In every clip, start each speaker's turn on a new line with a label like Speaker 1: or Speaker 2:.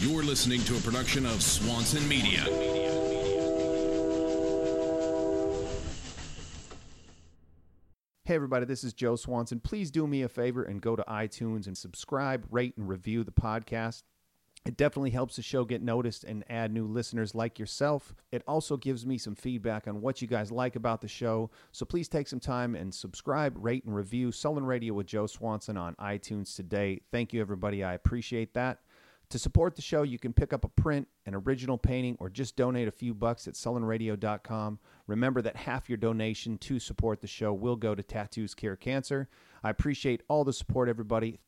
Speaker 1: You're listening to a production of Swanson Media.
Speaker 2: Hey, everybody, this is Joe Swanson. Please do me a favor and go to iTunes and subscribe, rate, and review the podcast. It definitely helps the show get noticed and add new listeners like yourself. It also gives me some feedback on what you guys like about the show. So please take some time and subscribe, rate, and review Sullen Radio with Joe Swanson on iTunes today. Thank you, everybody. I appreciate that. To support the show, you can pick up a print, an original painting, or just donate a few bucks at sullenradio.com. Remember that half your donation to support the show will go to Tattoos Cure Cancer. I appreciate all the support, everybody.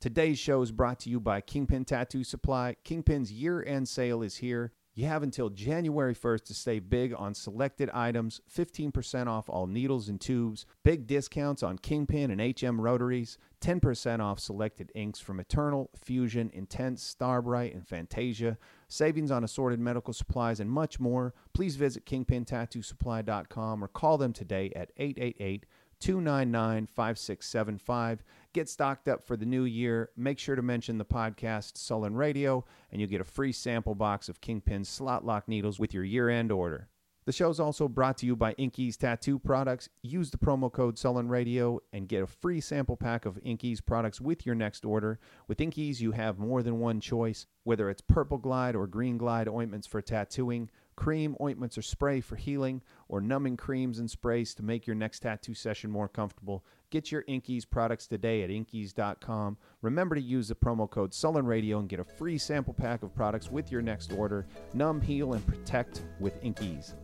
Speaker 2: Today's show is brought to you by Kingpin Tattoo Supply. Kingpin's year end sale is here. You have until January 1st to stay big on selected items, 15% off all needles and tubes, big discounts on Kingpin and HM rotaries, 10% off selected inks from Eternal, Fusion, Intense, Starbright, and Fantasia, savings on assorted medical supplies, and much more. Please visit kingpintattoosupply.com or call them today at 888 299 5675. Get stocked up for the new year. Make sure to mention the podcast Sullen Radio, and you'll get a free sample box of Kingpin slot lock needles with your year end order. The show is also brought to you by Inkeeze Tattoo Products. Use the promo code Sullen Radio and get a free sample pack of Inkeeze products with your next order. With Inkeeze, you have more than one choice, whether it's Purple Glide or Green Glide ointments for tattooing, cream, ointments, or spray for healing, or numbing creams and sprays to make your next tattoo session more comfortable. Get your Inkeeze products today at inkeeze.com. Remember to use the promo code Sullen Radio and get a free sample pack of products with your next order. Numb, heal, and protect with Inkeeze.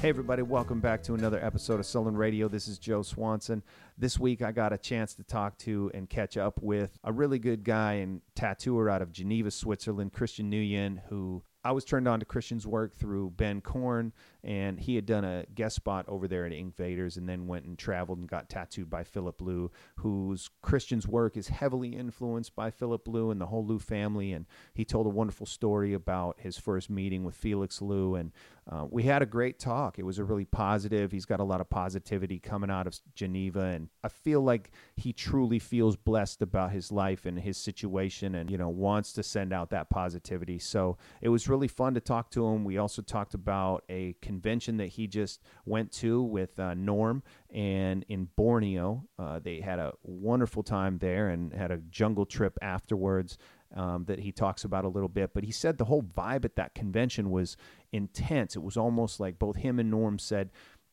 Speaker 2: Hey, everybody, welcome back to another episode of Sullen Radio. This is Joe Swanson. This week, I got a chance to talk to and catch up with a really good guy and tattooer out of Geneva, Switzerland, Christian Nguyen, who I was turned on to Christian's work through Ben Korn, and he had done a guest spot over there at Inkvaders and then went and traveled and got tattooed by Filip Leu, whose Christian's work is heavily influenced by Filip Leu and the whole Leu family. And he told a wonderful story about his first meeting with Felix Leu. And uh, we had a great talk. It was a really positive. He's got a lot of positivity coming out of Geneva. And I feel like he truly feels blessed about his life and his situation and, you know, wants to send out that positivity. So it was really fun to talk to him. We also talked about a convention that he just went to with uh, Norm and in Borneo. Uh, they had a wonderful time there and had a jungle trip afterwards. Um, that he talks about a little bit, but he said the whole vibe at that convention was intense. It was almost like both him and Norm said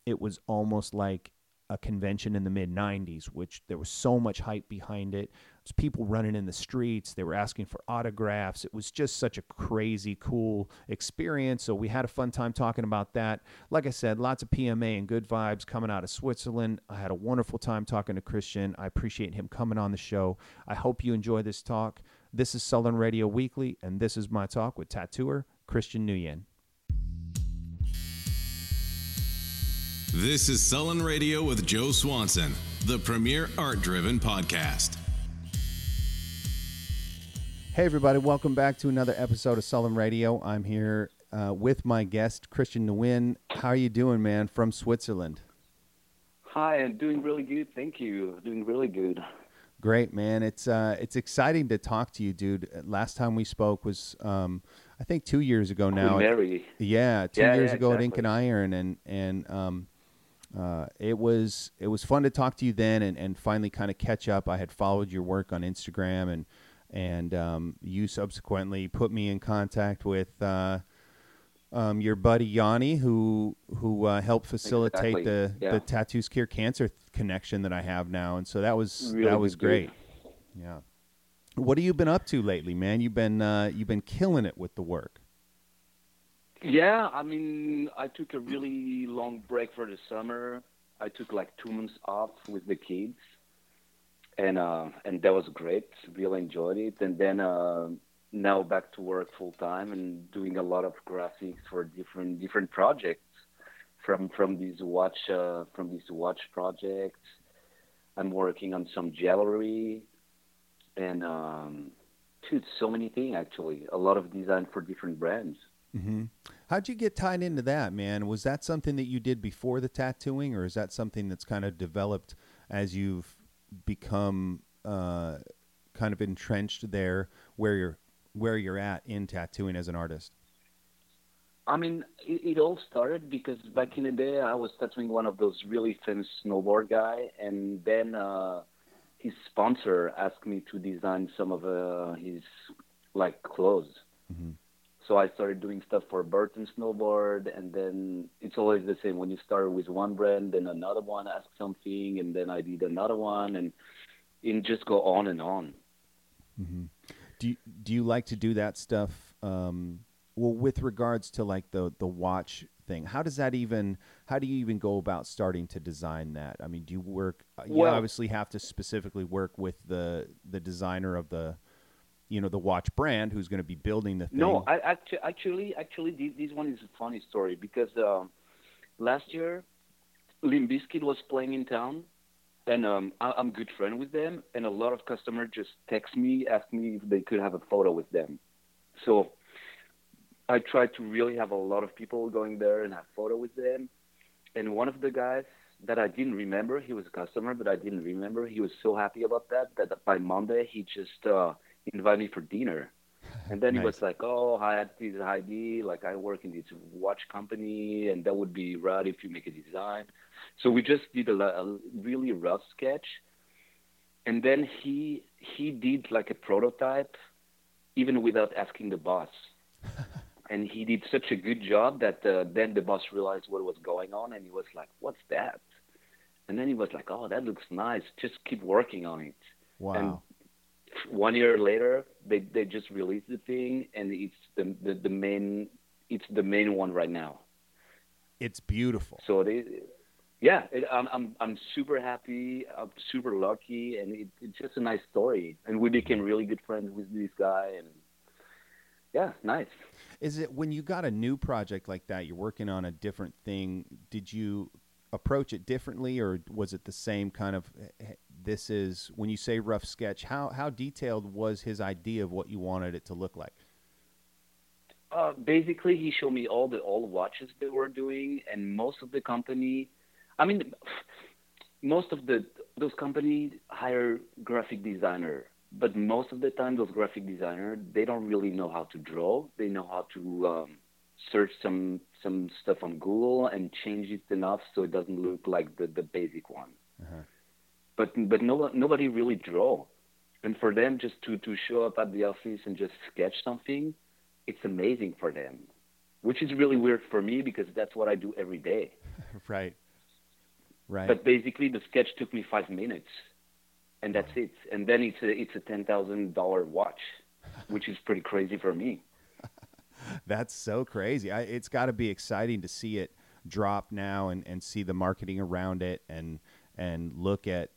Speaker 2: it was almost like a convention in the mid 90s, which there was so much hype behind it. There's people running in the streets. They were asking for autographs. It was just such a crazy, cool experience. So we had a fun time talking about that. Like I said, lots of PMA and good vibes coming out of Switzerland. I had a wonderful time talking to Christian. I appreciate him coming on the show. I hope you enjoy this talk. This is Sullen Radio Weekly, and this is my talk with tattooer Christian Nguyen.
Speaker 1: This is Sullen Radio with Joe Swanson, the premier art driven podcast.
Speaker 2: Hey, everybody, welcome back to another episode of Sullen Radio. I'm here uh, with my guest, Christian Nguyen. How are you doing, man, from Switzerland?
Speaker 3: Hi, I'm doing really good. Thank you. Doing really good.
Speaker 2: Great, man. It's uh, it's exciting to talk to you, dude. Last time we spoke was, um, I think, two years ago now.
Speaker 3: Mary.
Speaker 2: Yeah, two
Speaker 3: Yeah,
Speaker 2: years
Speaker 3: yeah,
Speaker 2: ago at Ink and Iron, and and um, uh, it was it was fun to talk to you then, and, and finally kind of catch up. I had followed your work on Instagram, and and um, you subsequently put me in contact with uh, um, your buddy Yanni, who who uh, helped facilitate
Speaker 3: Exactly,
Speaker 2: the
Speaker 3: yeah.
Speaker 2: the Tattoos Cure Cancer th- connection that I have now, and so that was
Speaker 3: Really
Speaker 2: that was
Speaker 3: good dude.
Speaker 2: great. Yeah. What have you been up to lately, man? You've been uh, you've been killing it with the work.
Speaker 3: Yeah, I mean, I took a really long break for the summer. I took like two months off with the kids, and uh, and that was great. Really enjoyed it. And then uh, now back to work full time and doing a lot of graphics for different different projects. From from these watch uh, from these watch projects, I'm working on some jewelry, and um, dude, so many things actually. A lot of design for different brands.
Speaker 2: hmm How'd you get tied into that, man? Was that something that you did before the tattooing, or is that something that's kind of developed as you've become uh, kind of entrenched there where you're where you're at in tattooing as an artist?
Speaker 3: I mean, it, it, all started because back in the day, I was tattooing one of those really famous snowboard guy, and then uh, his sponsor asked me to design some of uh, his like clothes. Mm-hmm. So I started doing stuff for Burton Snowboard, and then it's always the same. When you start with one brand, then another one asks something, and then I did another one, and it just go on and on.
Speaker 2: Mm-hmm. Do you, do you like to do that stuff? Um, well, with regards to like the the watch thing, how does that even? How do you even go about starting to design that? I mean, do you work? Uh, you well, obviously have to specifically work with the the designer of the, you know, the watch brand who's going to be building the thing.
Speaker 3: No, I actually actually actually this one is a funny story because um, last year, Limp Bizkit was playing in town and um, I, am good friend with them, and a lot of customers just text me, ask me if they could have a photo with them. So I tried to really have a lot of people going there and have photo with them. And one of the guys that I didn't remember, he was a customer, but I didn't remember. He was so happy about that that by Monday he just uh, invited me for dinner. And then nice. he was like, "Oh, I had this ID. Like I work in this watch company, and that would be rad if you make a design." So we just did a, a really rough sketch, and then he he did like a prototype, even without asking the boss. and he did such a good job that uh, then the boss realized what was going on, and he was like, "What's that?" And then he was like, "Oh, that looks nice. Just keep working on it."
Speaker 2: Wow.
Speaker 3: One year later, they they just released the thing, and it's the the, the main it's the main one right now.
Speaker 2: It's beautiful.
Speaker 3: So they yeah, it, I'm, I'm I'm super happy. I'm super lucky, and it, it's just a nice story. And we became really good friends with this guy, and yeah, nice.
Speaker 2: Is it when you got a new project like that? You're working on a different thing. Did you approach it differently, or was it the same kind of? This is when you say rough sketch. How how detailed was his idea of what you wanted it to look like?
Speaker 3: Uh, basically, he showed me all the old watches they were doing, and most of the company I mean, most of the those companies hire graphic designer, but most of the time those graphic designer they don't really know how to draw. They know how to um, search some some stuff on Google and change it enough so it doesn't look like the the basic one. Uh-huh. But but no nobody really draw, and for them just to to show up at the office and just sketch something, it's amazing for them, which is really weird for me because that's what I do every day.
Speaker 2: right. Right.
Speaker 3: But basically, the sketch took me five minutes, and that's it. And then it's a it's a ten thousand dollar watch, which is pretty crazy for me.
Speaker 2: that's so crazy. I, it's got to be exciting to see it drop now and, and see the marketing around it and and look at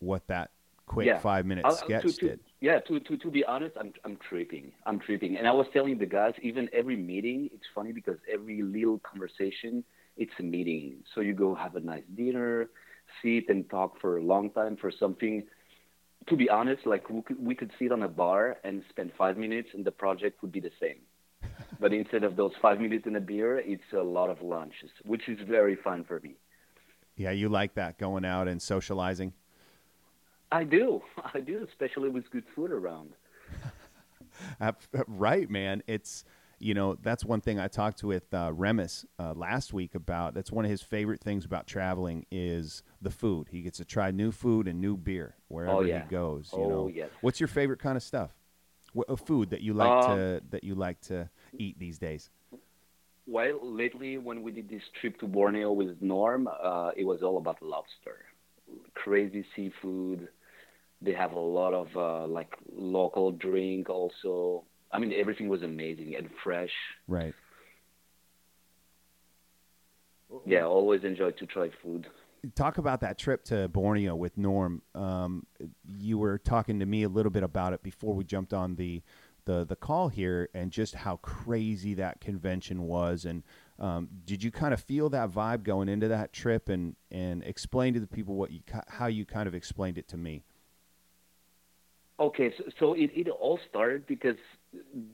Speaker 2: what that quick yeah. five minute sketch to,
Speaker 3: to,
Speaker 2: did.
Speaker 3: Yeah, to, to to be honest, I'm I'm tripping. I'm tripping. And I was telling the guys, even every meeting, it's funny because every little conversation it's a meeting. So you go have a nice dinner, sit and talk for a long time for something. To be honest, like we could, we could sit on a bar and spend five minutes, and the project would be the same. but instead of those five minutes in a beer, it's a lot of lunches, which is very fun for me.
Speaker 2: Yeah, you like that going out and socializing.
Speaker 3: I do, I do, especially with good food around.
Speaker 2: right, man. It's you know that's one thing I talked with uh, Remus uh, last week about. That's one of his favorite things about traveling is the food. He gets to try new food and new beer wherever
Speaker 3: oh, yeah.
Speaker 2: he goes.
Speaker 3: You
Speaker 2: oh, know,
Speaker 3: yes.
Speaker 2: what's your favorite kind of stuff? What uh, food that you like um, to that you like to eat these days?
Speaker 3: Well, lately when we did this trip to Borneo with Norm, uh, it was all about lobster, crazy seafood. They have a lot of uh, like local drink also I mean, everything was amazing and fresh.
Speaker 2: Right.
Speaker 3: Yeah, always enjoy to try food.
Speaker 2: Talk about that trip to Borneo with Norm. Um, you were talking to me a little bit about it before we jumped on the the the call here, and just how crazy that convention was. And um, did you kind of feel that vibe going into that trip, and and explain to the people what you how you kind of explained it to me?
Speaker 3: Okay, so, so it, it all started because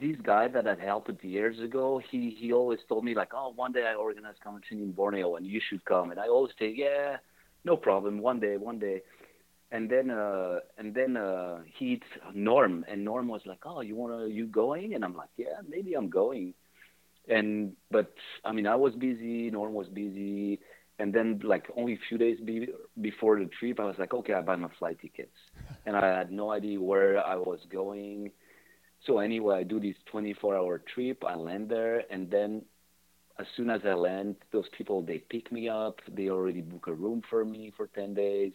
Speaker 3: this guy that I helped years ago, he he always told me like, oh, one day I organize convention in Borneo and you should come. And I always say, yeah, no problem, one day, one day. and then uh, and then uh, he Norm, and Norm was like, "Oh, you wanna you going?" And I'm like, "Yeah, maybe I'm going." And but I mean, I was busy. Norm was busy. And then, like only a few days be- before the trip, I was like, "Okay, I buy my flight tickets," and I had no idea where I was going. So anyway, I do this 24-hour trip. I land there, and then as soon as I land, those people they pick me up. They already book a room for me for 10 days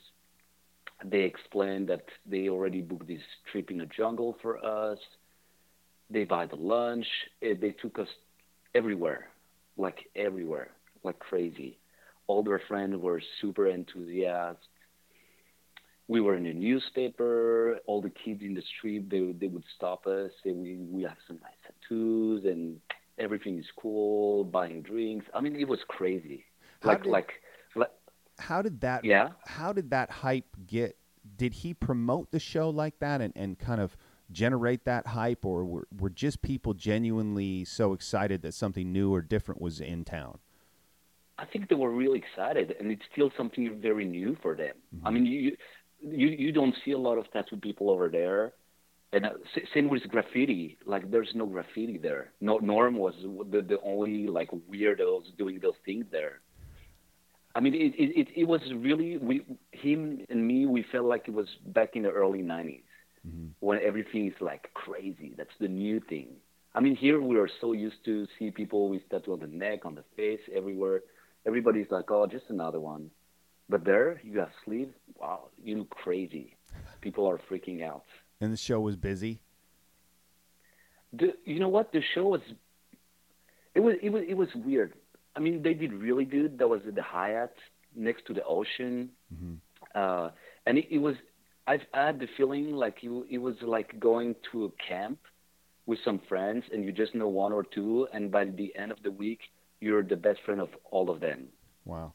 Speaker 3: they explain that they already booked this trip in the jungle for us. They buy the lunch. They took us everywhere, like everywhere, like crazy. All their friends were super enthusiastic. We were in a newspaper. All the kids in the street, they they would stop us. Say we we have some nice tattoos and everything is cool. Buying drinks. I mean, it was crazy.
Speaker 2: How
Speaker 3: like
Speaker 2: did-
Speaker 3: like like
Speaker 2: How did that?
Speaker 3: Yeah.
Speaker 2: How did that hype get? Did he promote the show like that and, and kind of generate that hype, or were were just people genuinely so excited that something new or different was in town?
Speaker 3: I think they were really excited, and it's still something very new for them. I mean, you you you don't see a lot of tattoo people over there, and uh, same with graffiti. Like, there's no graffiti there. No, Norm was the the only like weirdos doing those things there. I mean, it it it, it was really we him and me. We felt like it was back in the early '90s when everything is like crazy. That's the new thing. I mean, here we are so used to see people with tattoo on the neck, on the face, everywhere. Everybody's like, oh, just another one. But there, you have sleeves. Wow, you look crazy. People are freaking out.
Speaker 2: And the show was busy.
Speaker 3: The, you know what? The show was. It was it was it was weird. I mean, they did really good. That was at the Hyatt next to the ocean, uh, and it, it was. I've I had the feeling like you. It was like going to a camp with some friends, and you just know one or two, and by the end of the week, you're the best friend of all of them.
Speaker 2: Wow.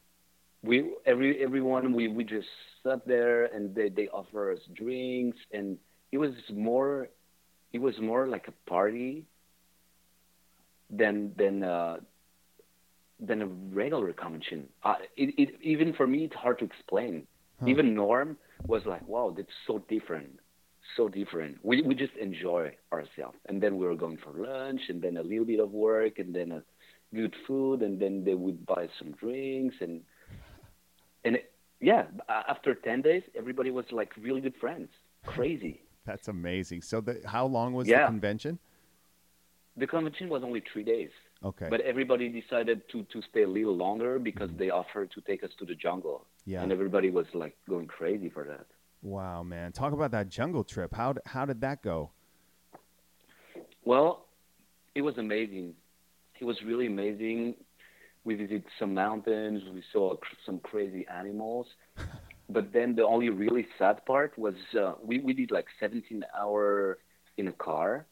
Speaker 3: we every everyone we we just sat there and they they offer us drinks and it was more it was more like a party than than uh than a regular convention. Uh, it, it even for me it's hard to explain. Even norm was like wow that's so different so different. We we just enjoy ourselves. And then we were going for lunch and then a little bit of work and then a good food and then they would buy some drinks and and it, yeah, after ten days, everybody was like really good friends. Crazy.
Speaker 2: That's amazing. So, the, how long was the convention?
Speaker 3: The convention was only three days,
Speaker 2: Okay.
Speaker 3: but everybody decided to to stay a little longer because mm-hmm. they offered to take us to the jungle.
Speaker 2: Yeah.
Speaker 3: and everybody was like going crazy for that.
Speaker 2: wow, man. Talk about that jungle trip. How how did that go?
Speaker 3: Well, it was amazing. It was really amazing. We visited some mountains. We saw some crazy animals. But then the only really sad part was uh, we, we did like 17 hour in a car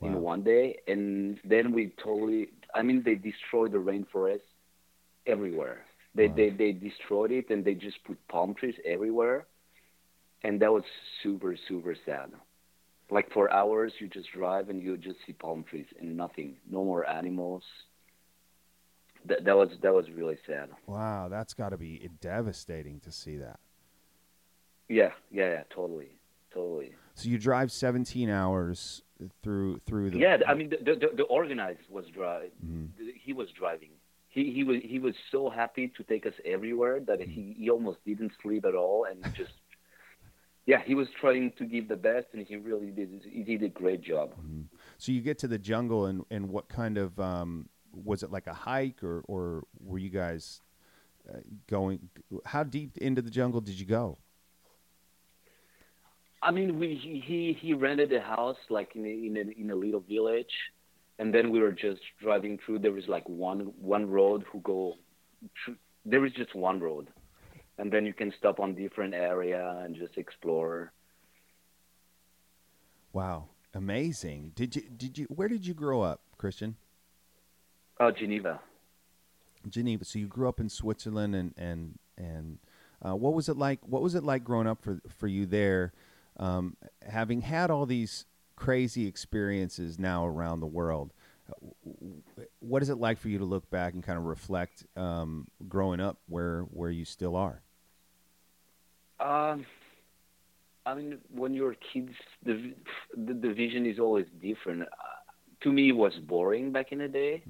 Speaker 2: Wow.
Speaker 3: in one day. And then we totally, I mean, they destroyed the rainforest everywhere. They,
Speaker 2: Wow.
Speaker 3: they, they destroyed it and they just put palm trees everywhere. And that was super, super sad like for hours you just drive and you just see palm trees and nothing no more animals that, that was that was really sad
Speaker 2: Wow, that's got to be devastating to see that.
Speaker 3: yeah yeah yeah totally totally
Speaker 2: So you drive 17 hours through through the
Speaker 3: yeah i mean the the, the organizer was driving
Speaker 2: Mhm.
Speaker 3: he was driving he he was he was so happy to take us everywhere that he, he almost didn't sleep at all and just yeah he was trying to give the best and he really did he did a great job
Speaker 2: So you get to the jungle and and what kind of um was it like a hike or or were you guys uh, going how deep into the jungle did you go?
Speaker 3: I mean, we he he, he rented a house like in a, in a in a little village, and then we were just driving through. There was like one one road who go. Through, there is just one road, and then you can stop on different area and just explore.
Speaker 2: Wow, amazing. Did you did you where did you grow up, Christian?
Speaker 3: Oh, Geneva.
Speaker 2: Geneva. So you grew up in Switzerland and and and uh, what was it like? What was it like growing up for for you there, um, having had all these crazy experiences now around the world? What is it like for you to look back and kind of reflect um, growing up where where you still are?
Speaker 3: Um, I mean, when you're kids, the the, the vision is always different. Uh, to me, it was boring back in the day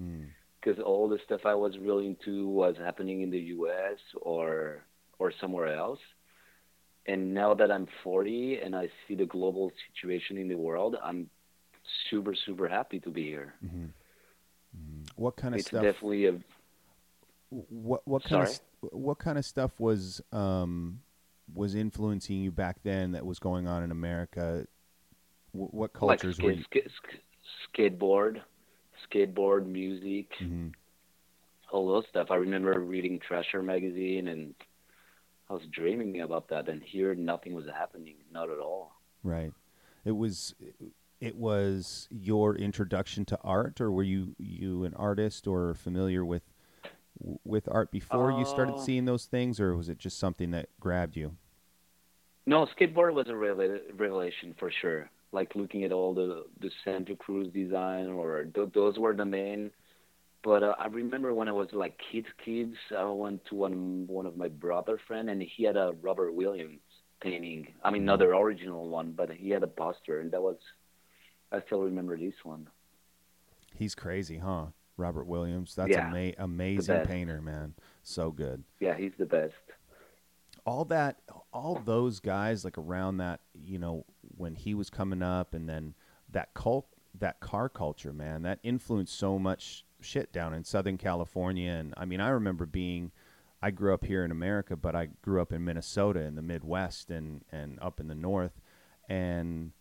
Speaker 3: because
Speaker 2: Mm.
Speaker 3: all the stuff I was really into was happening in the U.S. or or somewhere else. And now that I'm 40 and I see the global situation in the world, I'm super super happy to be here.
Speaker 2: What kind of
Speaker 3: It's
Speaker 2: stuff?
Speaker 3: definitely a
Speaker 2: what what kind of
Speaker 3: Sorry?
Speaker 2: st- what kind of stuff was um was influencing you back then that was going on in America? Wh- what cultures
Speaker 3: like
Speaker 2: were
Speaker 3: skate,
Speaker 2: you?
Speaker 3: sk- sk- skateboard, skateboard music,
Speaker 2: Mhm.
Speaker 3: all those stuff. I remember reading Thrasher magazine and I was dreaming about that, and here nothing was happening, not at all.
Speaker 2: Right. It was it was your introduction to art, or were you you an artist or familiar with with art before you started
Speaker 3: Uh,
Speaker 2: seeing those things, or was it just something that grabbed you?
Speaker 3: No, skateboard was a revela- revelation for sure. Like looking at all the the Santa Cruz design, or th- those were the main. But uh, I remember when I was like kids, kids, I went to one one of my brother friend, and he had a Robert Williams painting. I mean, not the original one, but he had a poster, and that was. I still remember this one.
Speaker 2: He's crazy, huh? Robert Williams. That's
Speaker 3: Yeah,
Speaker 2: ama- amazing painter, man. So good.
Speaker 3: Yeah, he's the best.
Speaker 2: all that all those guys like around that you know when he was coming up and then that cult that car culture man that influenced so much shit down in southern california and i mean i remember being i grew up here in america but i grew up in minnesota in the midwest and and up in the north and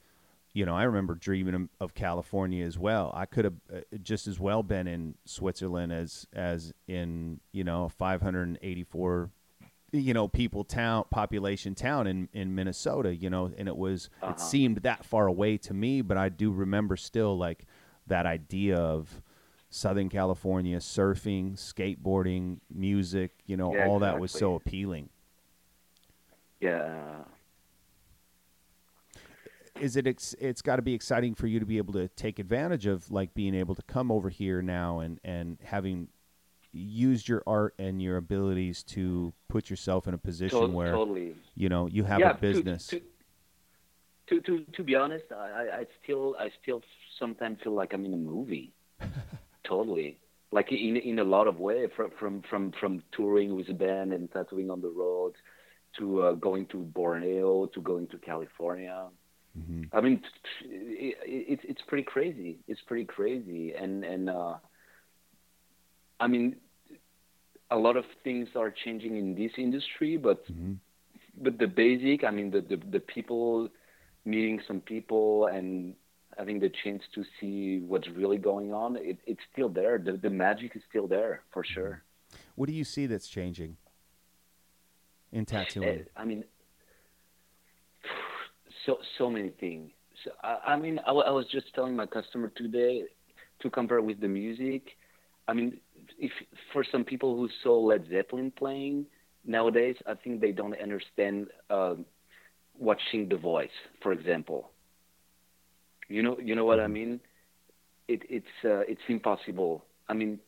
Speaker 2: you know i remember dreaming of- california as well i could have uh, just as well been in switzerland as as in you know a 584 you know people town population town in in Minnesota you know and it was
Speaker 3: Uh-huh.
Speaker 2: it seemed that far away to me but I do remember still like that idea of Southern California surfing skateboarding music you know
Speaker 3: Yeah,
Speaker 2: all that was so appealing
Speaker 3: Yeah.
Speaker 2: Is it ex- it's got to be exciting for you to be able to take advantage of like being able to come over here now and and having used your art and your abilities to put yourself in a position where
Speaker 3: totally.
Speaker 2: you know you have
Speaker 3: yeah,
Speaker 2: a business
Speaker 3: To, to, to, to, to be honest, I, I- I still I still sometimes feel like I'm in a movie. totally. Like in in a lot of way, from from from from touring with a band and tattooing on the road, to uh, going to Borneo, to going to California.
Speaker 2: Mhm.
Speaker 3: I mean, t- it, it, it's pretty crazy. It's pretty crazy, and and uh, I mean, a lot of things are changing in this industry, but
Speaker 2: Mhm.
Speaker 3: but the basic, I mean, the, the the people meeting some people and having the chance to see what's really going on, it, it's still there. The the magic is still there for sure.
Speaker 2: What do you see that's changing in tattooing?
Speaker 3: Uh, I mean, so so many things. So, I, I mean, I, I was just telling my customer today to compare with the music. I mean, if for some people who saw Led Zeppelin playing nowadays, I think they don't understand um, watching The Voice, for example. You know, you know what I mean? It, it's uh, it's impossible. I mean,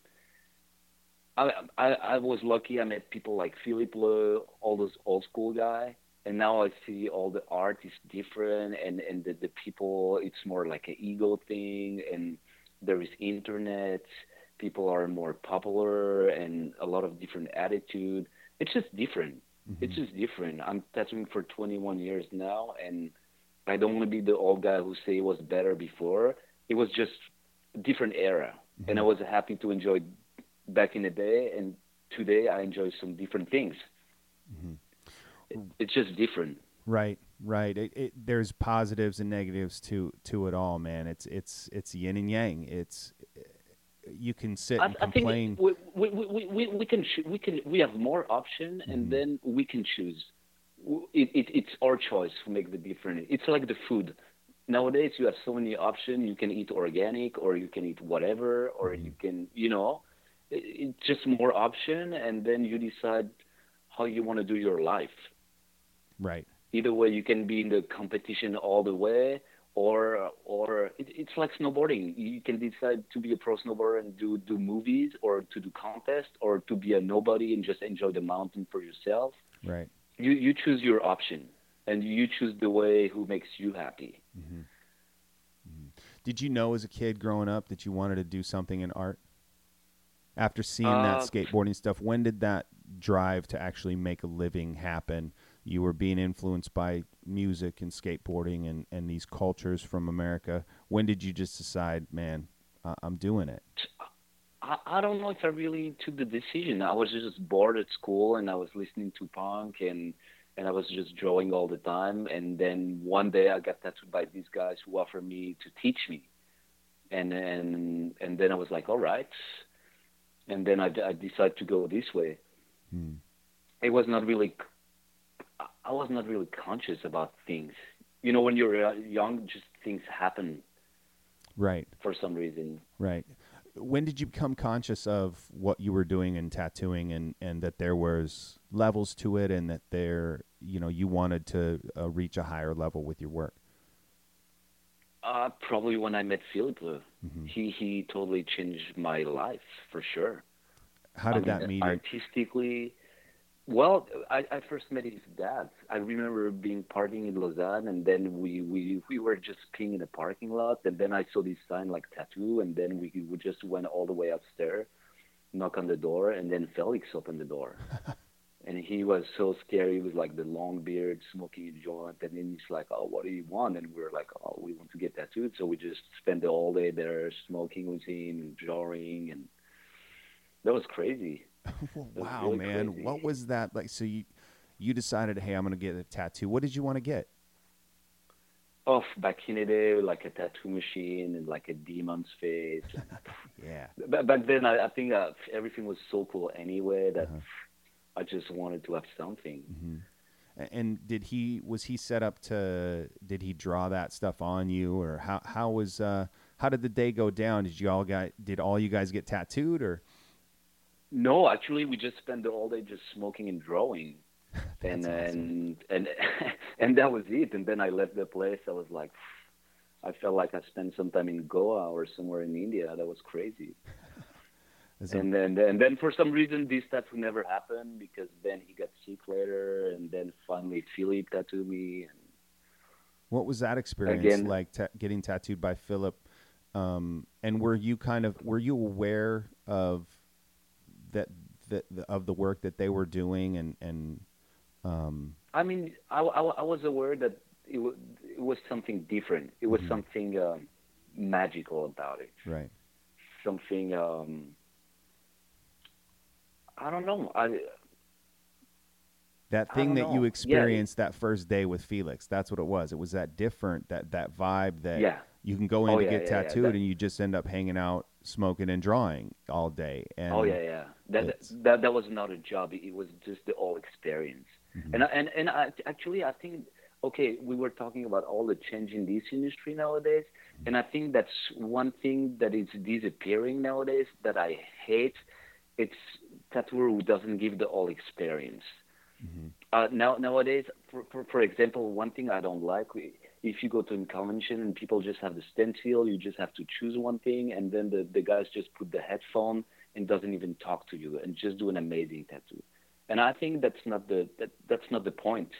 Speaker 3: I, I I was lucky. I met people like Filip Leu, all those old school guy, and now I see all the art is different, and and the, the people it's more like an ego thing, and there is internet. People are more popular, and a lot of different attitude. It's just different. Mm-hmm. It's just different. I'm tattooing for 21 years now, and I don't want to be the old guy who say it was better before. It was just a different era, mm-hmm. and I was happy to enjoy back in the day, and today I enjoy some different things. It, it's just different.
Speaker 2: Right, right. It, it, there's positives and negatives to to it all, man. It's it's it's yin and yang. It's you can sit
Speaker 3: I,
Speaker 2: and
Speaker 3: I think we, we, we, we, we can choo- we can we have more option,
Speaker 2: Mm-hmm.
Speaker 3: and then we can choose. It, it, it's our choice to make the difference. It's like the food. Nowadays, you have so many options. You can eat organic, or you can eat whatever, or
Speaker 2: Mm-hmm.
Speaker 3: you can, you know, it, it's just more option, and then you decide how you want to do your life.
Speaker 2: Right.
Speaker 3: Either way, you can be in the competition all the way, or or it, it's like snowboarding. You can decide to be a pro snowboarder and do do movies, or to do contests, or to be a nobody and just enjoy the mountain for yourself.
Speaker 2: Right.
Speaker 3: You you choose your option. and you choose the way who makes you happy.
Speaker 2: Mm-hmm. Mm-hmm. Did you know as a kid growing up that you wanted to do something in art? After seeing uh, that skateboarding stuff, when did that drive to actually make a living happen? You were being influenced by music and skateboarding and, and these cultures from America. When did you just decide, man, I'm doing it?
Speaker 3: I, I don't know if I really took the decision. I was just bored at school and I was listening to punk and and I was just drawing all the time. And then one day I got tattooed by these guys who offered me to teach me, and and and then I was like, all right. And then I, I decided to go this way. Hmm. It was not really. I was not really conscious about things. You know, when you're uh, young, just things happen.
Speaker 2: Right.
Speaker 3: For some reason.
Speaker 2: Right when did you become conscious of what you were doing in tattooing and, and that there was levels to it and that there you know you wanted to uh, reach a higher level with your work
Speaker 3: uh, probably when I met Philippe. Mm-hmm. He he totally changed my life for sure.
Speaker 2: How did I that mean?
Speaker 3: Artistically, well, I, I first met his dad. I remember being partying in Lausanne, and then we, we, we were just peeing in the parking lot, and then I saw this sign like tattoo, and then we, we just went all the way upstairs, knock on the door, and then Felix opened the door. and he was so scary with like the long beard, smoking a joint, and then he's like, "Oh, what do you want?" And we are like, "Oh, we want to get tattooed." So we just spent the whole day there, smoking with him, drawing, and that was crazy.
Speaker 2: wow, really man, crazy. what was that like? So you you decided, hey, I'm going to get a tattoo. What did you want to get?
Speaker 3: Oh, back in the day, like a tattoo machine and like a demon's face.
Speaker 2: yeah.
Speaker 3: But back then, I, I think uh, everything was so cool anyway that uh-huh. I just wanted to have something.
Speaker 2: Mm-hmm. And did he was he set up to? Did he draw that stuff on you, or how how was uh, how did the day go down? Did you all got did all you guys get tattooed, or?
Speaker 3: No, actually, we just spent the whole day just smoking and drawing, and awesome. and and and that was it. And then I left the place. I was like, I felt like I spent some time in Goa or somewhere in India. That was crazy. and then and then for some reason this tattoo never happened because then he got sick later, and then finally Filip tattooed me. And
Speaker 2: what was that experience again, like? Ta- getting tattooed by Filip, um, and were you kind of were you aware of that that of the work that they were doing and and um
Speaker 3: I mean I, I, I was aware that it was, it was something different it was mm-hmm. something um, magical about it
Speaker 2: right
Speaker 3: something um I don't know I
Speaker 2: that thing that know. you experienced yeah. that first day with Felix that's what it was it was that different that that vibe that
Speaker 3: yeah.
Speaker 2: you can go in oh, to yeah, get tattooed that, and you just end up hanging out smoking and drawing all day. And
Speaker 3: oh yeah, yeah. That that that was not a job. It was just the whole experience. Mm-hmm. And and and I, actually, I think okay, we were talking about all the change in this industry nowadays, mm-hmm. and I think that's one thing that is disappearing nowadays that I hate. It's tattooer who doesn't give the whole experience. Mm-hmm. Uh, now nowadays, for, for for example, one thing I don't like. We, if you go to a convention and people just have the stencil, you just have to choose one thing, and then the, the guys just put the headphone and doesn't even talk to you and just do an amazing tattoo. And I think that's not the that, that's not the point.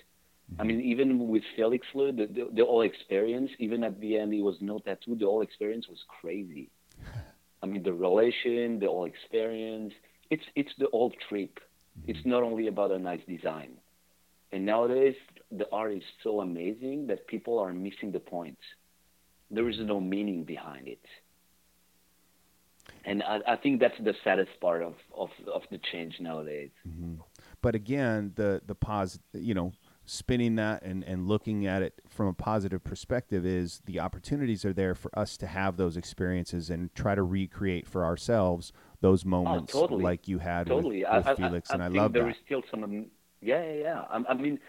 Speaker 3: Mm-hmm. I mean, even with Felix Leu, the, the, the whole experience, even at the end, it was no tattoo. The whole experience was crazy. I mean, the relation, the whole experience. It's it's the whole trip. Mm-hmm. It's not only about a nice design. And nowadays, the art is so amazing that people are missing the point. There is no meaning behind it. And I, I think that's the saddest part of, of, of the change nowadays.
Speaker 2: Mm-hmm. But again, the, the pos, you know, spinning that and, and looking at it from a positive perspective is the opportunities are there for us to have those experiences and try to recreate for ourselves those oh, moments
Speaker 3: oh, totally.
Speaker 2: like you had
Speaker 3: totally.
Speaker 2: with, with I, Felix. I, and I love
Speaker 3: there
Speaker 2: that.
Speaker 3: There is still some, yeah, yeah, yeah. I, I mean,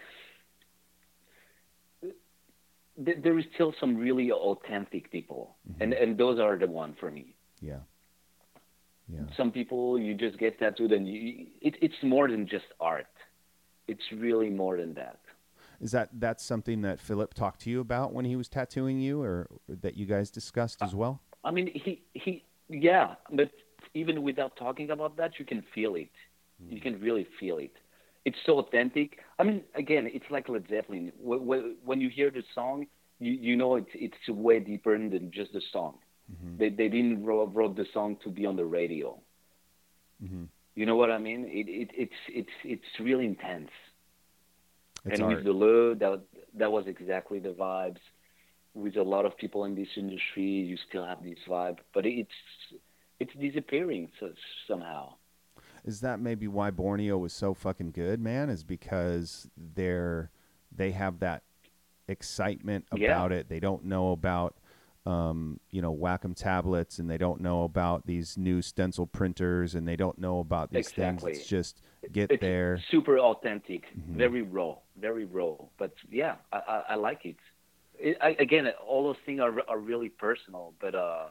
Speaker 3: there is still some really authentic people, mm-hmm. and and those are the one for me.
Speaker 2: Yeah. Yeah.
Speaker 3: Some people you just get tattooed, and you, it, it's more than just art. It's really more than that.
Speaker 2: Is that that's something that Filip talked to you about when he was tattooing you, or, or that you guys discussed as well?
Speaker 3: I mean, he he yeah, but even without talking about that, you can feel it. Mm. You can really feel it. It's so authentic. I mean, again, it's like Led Zeppelin. When you hear the song, you you know it's it's way deeper than just the song. Mm-hmm. They they didn't wrote, wrote the song to be on the radio. Mm-hmm. You know what I mean? It, it it's it's it's really intense. It's and art. with the Leu, that that was exactly the vibes. With a lot of people in this industry, you still have this vibe, but it's it's disappearing so, somehow.
Speaker 2: Is that maybe why Borneo was so fucking good, man? Is because they're they have that excitement about yeah. it. They don't know about um, you know Wacom tablets, and they don't know about these new stencil printers, and they don't know about these exactly. things. It's just get
Speaker 3: it's
Speaker 2: there.
Speaker 3: Super authentic, mm-hmm. very raw, very raw. But yeah, I, I, I like it. it I, again, all those things are are really personal, but uh,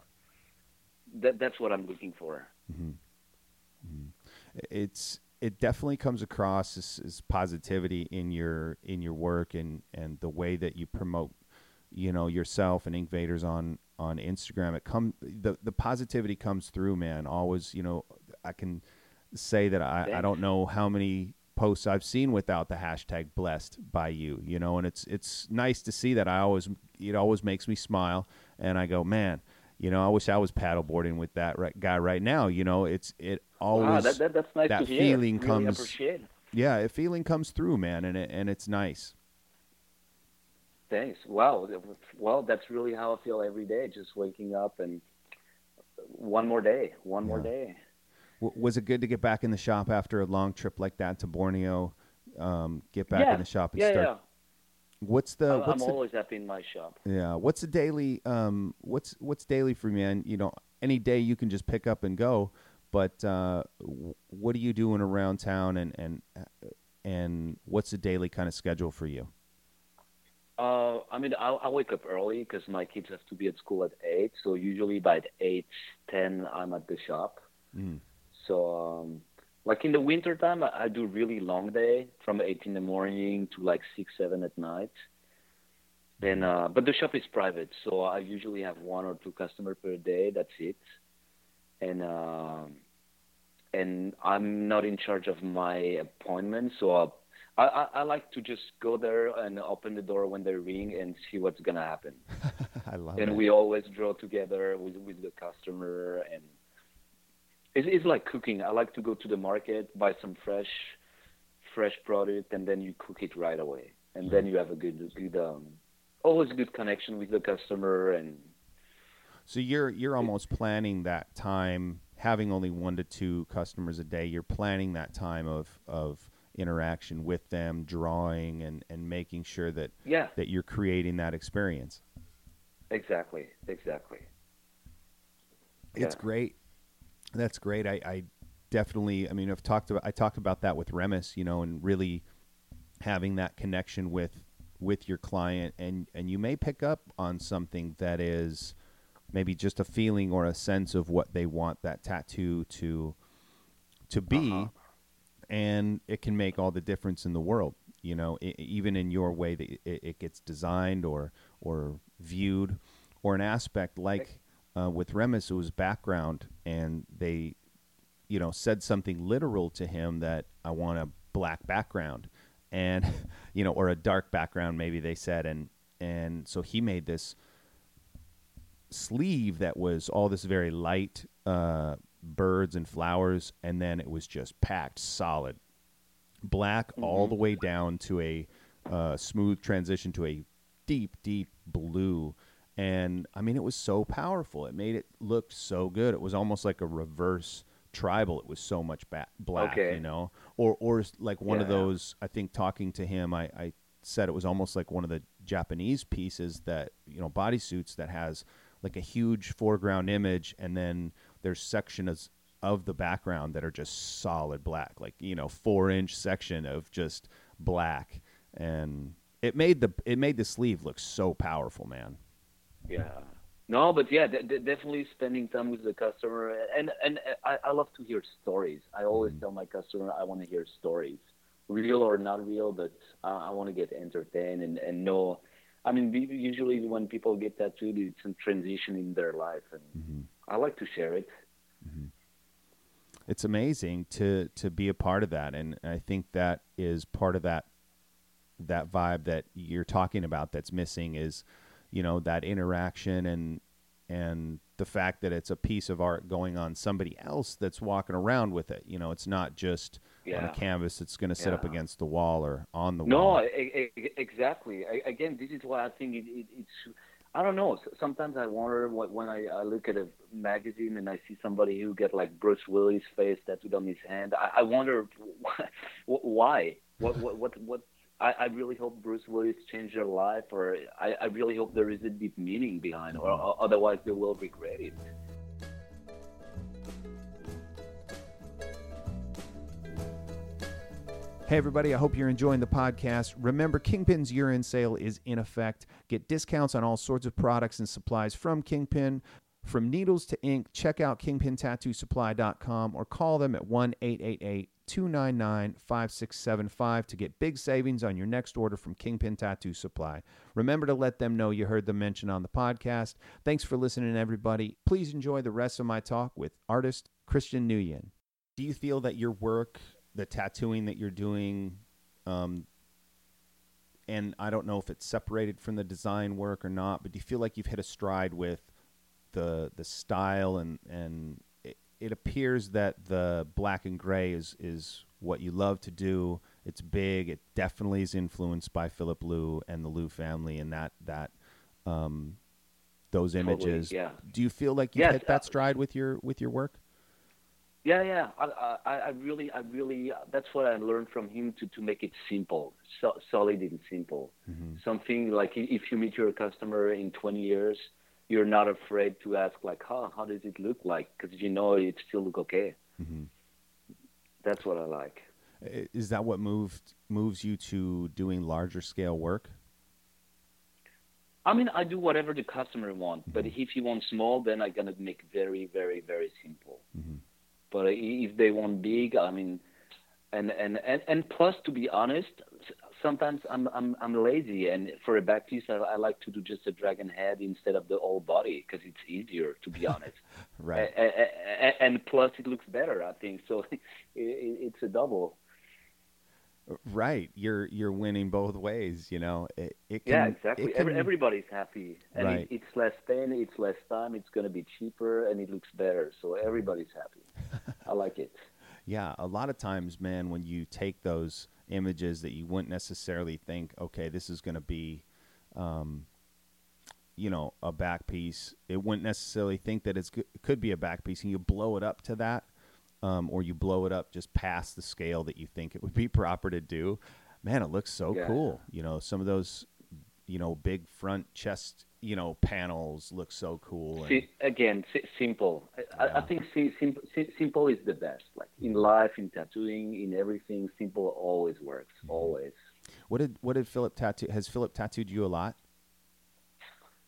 Speaker 3: that that's what I'm looking for. Mm-hmm.
Speaker 2: It's it definitely comes across as, as, positivity in your in your work and and the way that you promote you know yourself and Inkvaders on on Instagram. It come the the positivity comes through, man. Always, you know, I can say that I, I don't know how many posts I've seen without the hashtag blessed by you, you know, and it's it's nice to see that. I always it always makes me smile, and I go, man, you know, I wish I was paddleboarding with that right, guy right now. You know, it's it always wow,
Speaker 3: that, that, that's nice that
Speaker 2: feeling
Speaker 3: really
Speaker 2: comes. Yeah, a feeling comes through, man, and it, and it's nice.
Speaker 3: Thanks. Wow. Well, that's really how I feel every day. Just waking up and one more day, one yeah. more day.
Speaker 2: W- was it good to get back in the shop after a long trip like that to Borneo? Um, get back
Speaker 3: yeah.
Speaker 2: in the shop and
Speaker 3: yeah,
Speaker 2: start. What's the?
Speaker 3: I'm,
Speaker 2: what's
Speaker 3: I'm
Speaker 2: the,
Speaker 3: always happy in my shop.
Speaker 2: Yeah. What's the daily? Um, what's what's daily for me? And you know, any day you can just pick up and go. But uh, what are you doing around town, and and and what's the daily kind of schedule for you?
Speaker 3: Uh, I mean, I, I wake up early because my kids have to be at school at eight. So usually by eight ten, I'm at the shop. Mm. So um, like in the winter time, I, I do really long day from eight in the morning to like six seven at night. Then, uh, but the shop is private, so I usually have one or two customers per day. That's it, and uh, and I'm not in charge of my appointments, so I I, I, like to just go there and open the door when they ring and see what's gonna happen.
Speaker 2: I love
Speaker 3: and
Speaker 2: it.
Speaker 3: we always draw together with with the customer, and it's, it's like cooking. I like to go to the market, buy some fresh fresh product, and then you cook it right away, and then you have a good good um, always good connection with the customer and.
Speaker 2: So you're you're almost planning that time, having only one to two customers a day. You're planning that time of of interaction with them, drawing and, and making sure that
Speaker 3: yeah.
Speaker 2: that you're creating that experience.
Speaker 3: Exactly. Exactly.
Speaker 2: It's yeah. great. That's great. I, I definitely I mean I've talked about I talked about that with Remus. you know, and really having that connection with with your client and and you may pick up on something that is maybe just a feeling or a sense of what they want that tattoo to to be uh-huh and it can make all the difference in the world. You know, it, even in your way that it, it, gets designed or or viewed, or an aspect like uh, with was background, and they, you know, said something literal to him that I want a black background, and you know, or a dark background, maybe they said, and and so he made this sleeve that was all this very light uh, birds and flowers, and then it was just packed solid black mm-hmm. all the way down to a uh, smooth transition to a deep, deep blue. And I mean, it was so powerful. It made it look so good. It was almost like a reverse tribal. It was so much ba- black,
Speaker 3: okay.
Speaker 2: you know, or or like one yeah. of those. I think talking to him, I, I said it was almost like one of the Japanese pieces that you know bodysuits that has like a huge foreground image and then there's sections of the background that are just solid black, like you know, four inch section of just black, and it made the it made the sleeve look so powerful, man.
Speaker 3: Yeah. No, but yeah, d- d- definitely spending time with the customer, and and I, I love to hear stories. I always mm. tell my customer I want to hear stories, real or not real, but I, I want to get entertained and and know. I mean, usually when people get tattooed, it's a transition in their life, and mm-hmm. I like to share it. Mm-hmm.
Speaker 2: it's amazing to to be a part of that, and I think that is part of that that vibe that you're talking about that's missing is you know that interaction and and the fact that it's a piece of art going on somebody else that's walking around with it you know it's not just
Speaker 3: yeah.
Speaker 2: on a canvas it's going to sit
Speaker 3: Yeah.
Speaker 2: up against the wall or on the
Speaker 3: No,
Speaker 2: wall
Speaker 3: e- exactly. I, again, this is why I think it, it, it's. I don't know. Sometimes I wonder what, when I, I look at a magazine and I see somebody who get like Bruce Willis face tattooed on his hand. I, I wonder wh- why. What what what what. I, I really hope Bruce Willis changed their life, or I, I really hope there is a deep meaning behind, or, or otherwise they will regret it.
Speaker 2: Hey, everybody, I hope you're enjoying the podcast. Remember, Kingpin's end sale is in effect. Get discounts on all sorts of products and supplies from Kingpin. From needles to ink, check out kingpintattoosupply.com or call them at 1 888 299 5675 to get big savings on your next order from Kingpin Tattoo Supply. Remember to let them know you heard them mention on the podcast. Thanks for listening, everybody. Please enjoy the rest of my talk with artist Christian Nguyen. Do you feel that your work, the tattooing that you're doing, um, and I don't know if it's separated from the design work or not, but do you feel like you've hit a stride with the the style and and it, appears that the black and gray is is what you love to do. It's big. It definitely is influenced by Filip Leu and the Leu family and that that um, those
Speaker 3: Totally,
Speaker 2: images.
Speaker 3: yeah.
Speaker 2: Do you feel like you've
Speaker 3: Yes,
Speaker 2: hit that
Speaker 3: uh,
Speaker 2: stride with your with your work?
Speaker 3: Yeah, yeah. I, I, I really, I really. That's what I learned from him to to make it simple, so, solid and simple. Something like if you meet your customer in 20 years, you're not afraid to ask like, "How how does it look like?" Because you know it still look okay. Mm-hmm. That's what I like.
Speaker 2: Is that what moved moves you to doing larger scale work?
Speaker 3: I mean, I do whatever the customer wants, but mm-hmm. if he wants small, then I'm gonna make very, very, very simple. Mm-hmm. But if they want big, I mean, and and and, and plus, to be honest, sometimes I'm I'm I'm lazy, and for a back piece, I, I like to do just a dragon head instead of the whole body because it's easier, to be honest.
Speaker 2: Right.
Speaker 3: A- a- a- and plus, it looks better, I think. So it, it, it's a double.
Speaker 2: Right. You're you're winning both ways, you know. It, it can,
Speaker 3: Yeah, exactly.
Speaker 2: it
Speaker 3: Every, everybody's happy, and
Speaker 2: Right.
Speaker 3: it, it's less pain, it's less time, it's going to be cheaper, and it looks better. So everybody's happy. I like it.
Speaker 2: Yeah, a lot of times, man, when you take those images that you wouldn't necessarily think, okay, this is going to be, um, you know, a back piece. It wouldn't necessarily think that it's, it could be a back piece, and you blow it up to that, um, or you blow it up just past the scale that you think it would be proper to do. Man, it looks so
Speaker 3: Yeah.
Speaker 2: cool. You know, some of those, you know, big front chest, you know, panels look so cool. and-
Speaker 3: again, si- simple. I, I- I think si- sim- si- simple is the best. Like in life, in tattooing, in everything, simple always works. Always.
Speaker 2: what did what did Filip tattoo? Has Filip tattooed you a lot?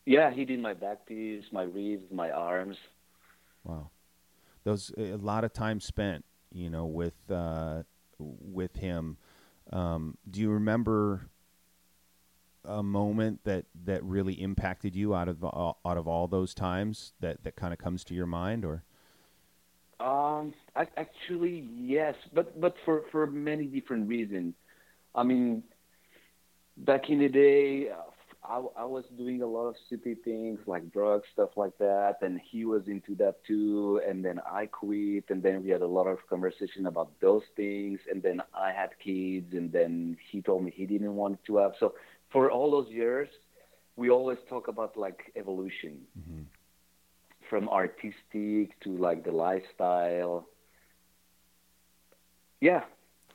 Speaker 3: Yeah, he did my back piece, my ribs, my arms.
Speaker 2: Wow, those a lot of time spent, you know, with uh, with him. Um, do you remember a moment that that really impacted you out of all, out of all those times that that kind of comes to your mind, or
Speaker 3: Um, I, actually, yes, but but for for many different reasons. I mean, back in the day, uh, I, I was doing a lot of stupid things like drugs, stuff like that, and he was into that too. And then I quit, and then we had a lot of conversation about those things. And then I had kids, and then he told me he didn't want to have. So for all those years, we always talk about like evolution from artistic to like the lifestyle. Yeah,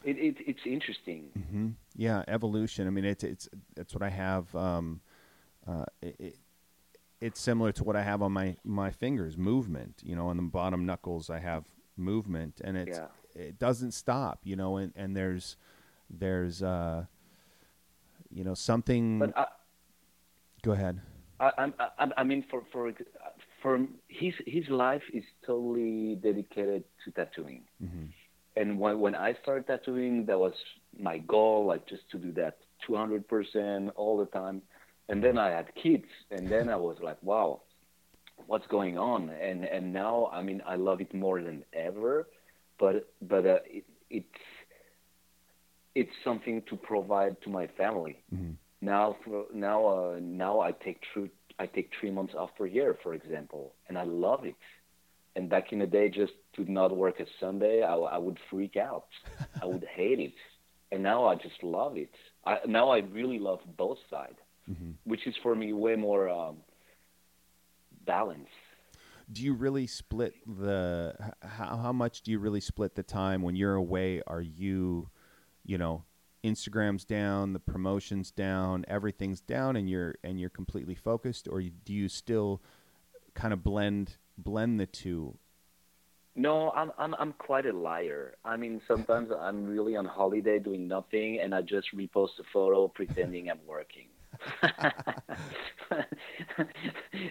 Speaker 3: it, it it's interesting.
Speaker 2: hmm yeah, evolution. I mean, it's it's that's what I have. Um, uh, it, it, it's similar to what I have on my my fingers, movement. You know, on the bottom knuckles, I have movement, and it's
Speaker 3: Yeah.
Speaker 2: it doesn't stop. You know, and and there's there's uh, you know something.
Speaker 3: But I,
Speaker 2: Go ahead.
Speaker 3: I, I'm- I, I mean, for for for his his life is totally dedicated to tattooing. And when when I started tattooing, that was my goal, like just to do that 200% all the time. And then I had kids, and then I was like, wow, what's going on? And and now, I mean, I love it more than ever. but but uh, it, it's it's something to provide to my family.
Speaker 2: Mhm.
Speaker 3: Now for now uh, now I take true I take three months off per year, for example, and I love it. And back in the day, just to not work a Sunday, I, I would freak out. I would hate it. And now I just love it. I, now I really love both sides,
Speaker 2: Mhm.
Speaker 3: which is for me way more um, balance.
Speaker 2: Do you really split the how how much do you really split the time when you're away? Are you, you know, Instagram's down, the promotions down, everything's down, and you're and you're completely focused, or you, do you still kind of blend blend the two?
Speaker 3: No, I'm I'm I'm quite a liar. I mean, sometimes I'm really on holiday doing nothing, and I just repost a photo pretending I'm working.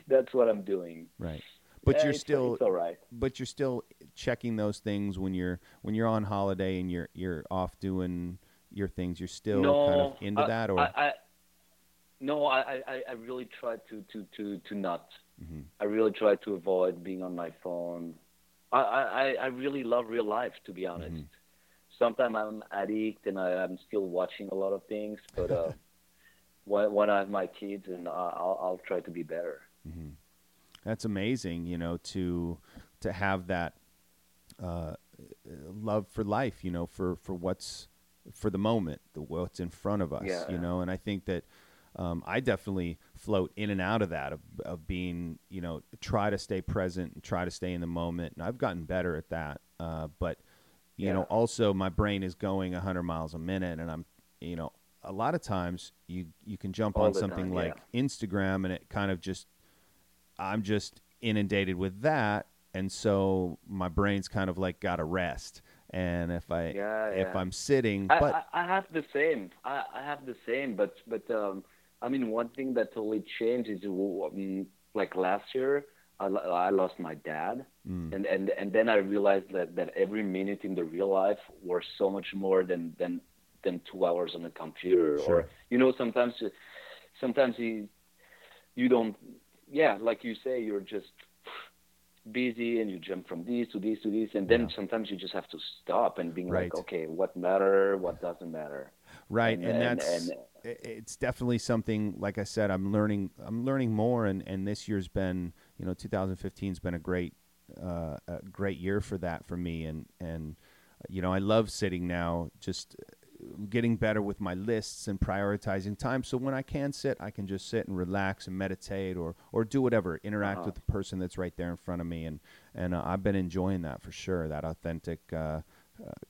Speaker 3: That's what I'm doing.
Speaker 2: Right. But
Speaker 3: Yeah,
Speaker 2: you're
Speaker 3: it's-
Speaker 2: still
Speaker 3: it's all right.
Speaker 2: but you're still checking those things when you're when you're on holiday and you're you're off doing your things. You're still
Speaker 3: no,
Speaker 2: kind of into
Speaker 3: I,
Speaker 2: that, or
Speaker 3: I, I, no, I, I, I really try to to to to not.
Speaker 2: Mhm.
Speaker 3: I really try to avoid being on my phone. I I, I really love real life, to be honest.
Speaker 2: Mhm.
Speaker 3: Sometimes I'm addict and I, I'm still watching a lot of things, but uh, when when I have my kids, and I- I'll I'll try to be better.
Speaker 2: That's amazing. You know, to to have that uh, love for life. You know, for for what's for the moment, the what's in front of us.
Speaker 3: Yeah.
Speaker 2: You know, and I think that. Um, I definitely float in and out of that of, of being, you know, try to stay present and try to stay in the moment. And I've gotten better at that. Uh, but, you
Speaker 3: Yeah.
Speaker 2: know, also my brain is going 100 miles a minute and I'm, you know, a lot of times you, you can jump
Speaker 3: All
Speaker 2: on something
Speaker 3: time,
Speaker 2: like Instagram and it kind of just, I'm just inundated with that. And so my brain's kind of like got to rest. And if I,
Speaker 3: Yeah,
Speaker 2: if
Speaker 3: yeah.
Speaker 2: I'm sitting,
Speaker 3: I,
Speaker 2: but
Speaker 3: I, I have the same. I, I have the same, but but um, I mean, one thing that totally changed is um, like last year, I, I lost my dad,
Speaker 2: Mm.
Speaker 3: and and and then I realized that that every minute in the real life was so much more than than than two hours on a computer,
Speaker 2: Sure.
Speaker 3: or you know, sometimes sometimes you you don't, yeah, like you say, you're just busy and you jump from this to this to this and then
Speaker 2: Yeah.
Speaker 3: sometimes you just have to stop and being
Speaker 2: Right.
Speaker 3: like okay what matter what doesn't matter
Speaker 2: right
Speaker 3: and-
Speaker 2: and,
Speaker 3: and-
Speaker 2: that's
Speaker 3: and-
Speaker 2: it's definitely something like i said i'm learning i'm learning more and and this year's been you know 2015's been a great uh, a great year for that for me and and you know i love sitting now just getting better with my lists and prioritizing time. So when i can sit i can just sit and relax and meditate or or do whatever interact
Speaker 3: Uh-huh.
Speaker 2: with the person that's right there in front of me. And and uh, i've been enjoying that for sure that authentic uh, uh,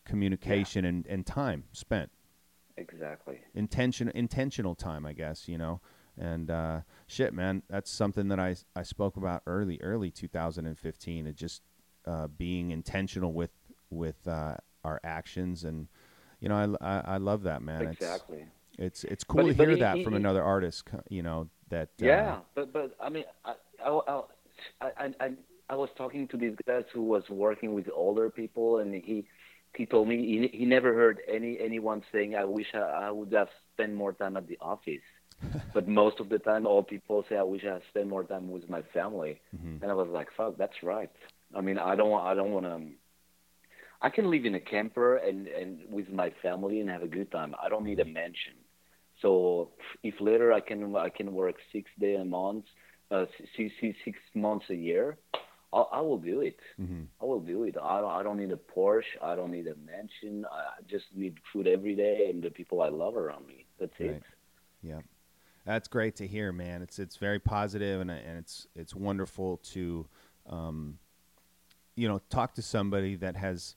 Speaker 2: communication and, and time spent.
Speaker 3: Exactly.
Speaker 2: Intention intentional time i guess you know? And uh shit man that's something that i i spoke about early early 2015 it just uh being intentional with with uh our actions and you know i i, I love that man.
Speaker 3: Exactly.
Speaker 2: it's it's it's cool
Speaker 3: But-
Speaker 2: to
Speaker 3: but
Speaker 2: hear
Speaker 3: he-
Speaker 2: that
Speaker 3: he-
Speaker 2: from
Speaker 3: he-
Speaker 2: another artist you know that uh,
Speaker 3: yeah but but i mean I, I i i i was talking to this guy who was working with older people and he he told me he, he never heard any anyone saying i wish I, I would have spent more time at the office. But most of the time all people say i wish i spent more time with my family.
Speaker 2: Mhm.
Speaker 3: and i was like fuck that's right. I mean i don't i don't want to I can live in a camper and, and with my family and have a good time. I don't need a mansion. So if later I can I can work six day a month, uh, six, six, six months a year, I, I will do it.
Speaker 2: Mhm.
Speaker 3: I will do it. I don't, I don't need a Porsche. I don't need a mansion. I just need food every day and the people I love around me. That's
Speaker 2: Right.
Speaker 3: it.
Speaker 2: Yeah, that's great to hear, man. It's it's very positive and and it's it's wonderful to, um, you know, talk to somebody that has,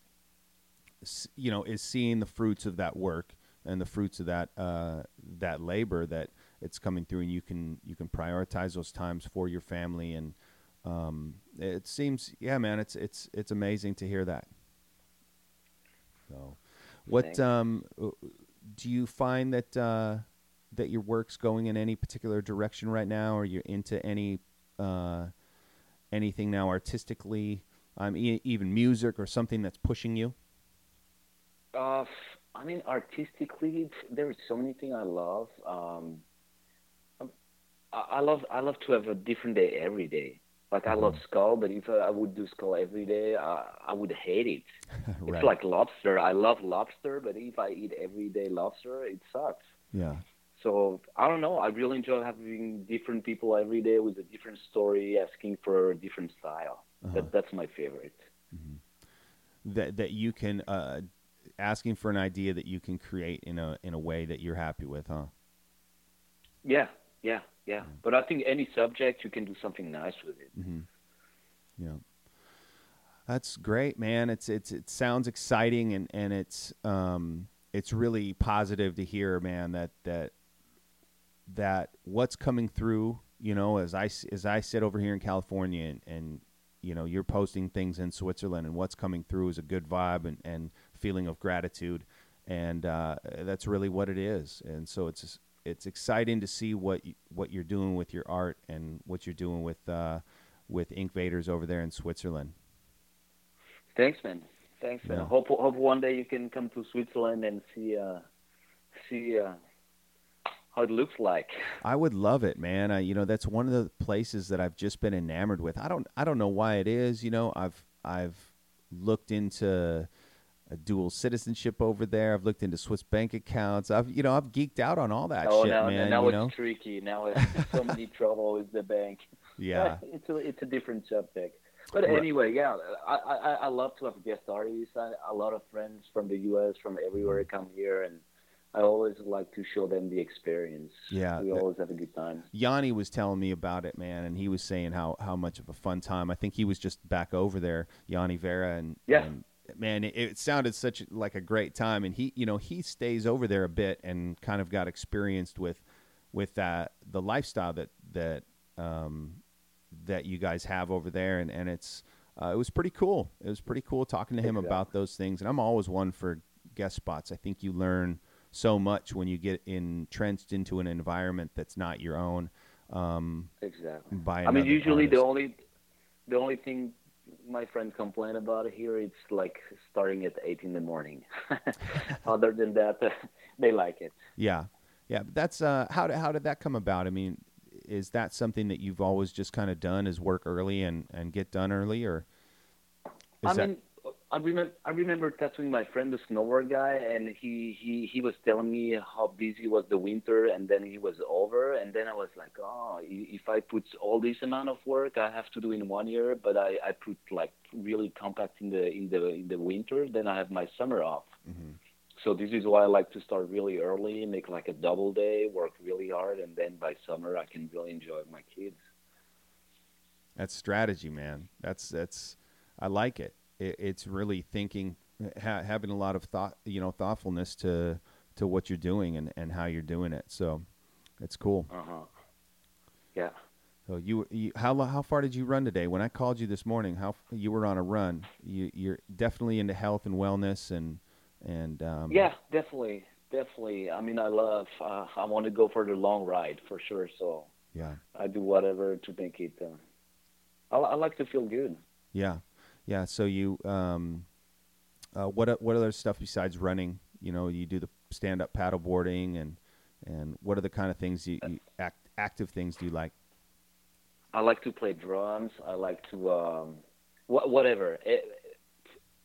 Speaker 2: you know, is seeing the fruits of that work and the fruits of that uh, that labor that it's coming through, and you can you can prioritize those times for your family, and um, it seems, yeah, man, it's it's it's amazing to hear that. So, what um, uh, do you find that uh, that your work's going in any particular direction right now? Are you into any uh, anything now artistically? Um, e- even music or something that's pushing you?
Speaker 3: Uh, I mean, artistically, there is so many things I love. Um, um, I, I love I love to have a different day every day. Like I love skull, but if I would do skull every day, uh, I would hate it.
Speaker 2: Right.
Speaker 3: It's like lobster. I love lobster, but if I eat every day lobster, it sucks.
Speaker 2: Yeah.
Speaker 3: So I don't know. I really enjoy having different people every day with a different story, asking for a different style. That that's my favorite.
Speaker 2: That that you can uh, asking for an idea that you can create in a in a way that you're happy with, huh?
Speaker 3: Yeah, yeah, yeah. But I think any subject you can do something nice with it.
Speaker 2: Yeah. That's great, man. It's it's it sounds exciting and and it's um it's really positive to hear, man, that that that what's coming through, you know, as I as I sit over here in California and, and you know, you're posting things in Switzerland and what's coming through is a good vibe and and feeling of gratitude and uh, that's really what it is. And so it's it's exciting to see what you, what you're doing with your art and what you're doing with uh, with Inkvaders over there in Switzerland.
Speaker 3: Thanks, man. Thanks, man.
Speaker 2: Yeah.
Speaker 3: Hope hope one day you can come to Switzerland and see uh see uh how it looks like.
Speaker 2: I would love it, man. I, you know, that's one of the places that I've just been enamored with. I don't, I don't know why it is. You know, I've, I've looked into a dual citizenship over there. I've looked into Swiss bank accounts. I've, you know, I've geeked out on all that
Speaker 3: oh,
Speaker 2: shit,
Speaker 3: now,
Speaker 2: man.
Speaker 3: now it's
Speaker 2: know,
Speaker 3: tricky. Now it's so many trouble with the bank.
Speaker 2: yeah,
Speaker 3: it's a it's a different subject. But
Speaker 2: Right.
Speaker 3: anyway, yeah, I, I I love to have guest artists. I, a lot of friends from the U.S. from everywhere
Speaker 2: Mm-hmm.
Speaker 3: come here, and I always like to show them the experience.
Speaker 2: Yeah,
Speaker 3: we always have a good time.
Speaker 2: Yanni was telling me about it, man, and he was saying how, how much of a fun time. I think he was just back over there, Yanni Vera, and
Speaker 3: Yeah.
Speaker 2: and, man, it, it sounded such like a great time. And he, you know, he stays over there a bit and kind of got experienced with with that the lifestyle that that um, that you guys have over there, and and it's uh, it was pretty cool. It was pretty cool talking to him
Speaker 3: Exactly.
Speaker 2: about those things. And I'm always one for guest spots. I think you learn so much when you get entrenched into an environment that's not your own. Um,
Speaker 3: Exactly.
Speaker 2: by
Speaker 3: I mean, usually the only the only thing my friends complain about it here it's like starting at eight in the morning. Other than that, they like it.
Speaker 2: Yeah, yeah. That's uh, how did how did that come about? I mean, is that something that you've always just kind of done? Is work early and and get done early, or is
Speaker 3: I
Speaker 2: that
Speaker 3: mean, I remember I remember tattooing my friend, the snowboard guy, and he he he was telling me how busy was the winter, and then he was over, and then I was like, oh, if I put all this amount of work I have to do in one year, but I I put like really compact in the in the in the winter, then I have my summer off. Mm-hmm. So this is why I like to start really early, make like a double day, work really hard, and then by summer I can really enjoy my kids.
Speaker 2: that's strategy, man? That's that's I like it. It it's really thinking, ha- having a lot of thought, you know, thoughtfulness to to what you're doing and and how you're doing it. So it's cool.
Speaker 3: Uh huh. Yeah.
Speaker 2: So you, you how how far did you run today? When I called you this morning, how you were on a run. You you're definitely into health and wellness and and um,
Speaker 3: Yeah, definitely, definitely. I mean, I love. Uh, I want to go for the long ride for sure. So
Speaker 2: yeah
Speaker 3: I do whatever to make it. Uh, I, I like to feel good.
Speaker 2: yeah yeah. So you um, uh, what what other stuff besides running? You know, you do the stand up paddle boarding and and what are the kind of things you, you act, active things do you like?
Speaker 3: I like to play drums. I like to um, wh- whatever, a-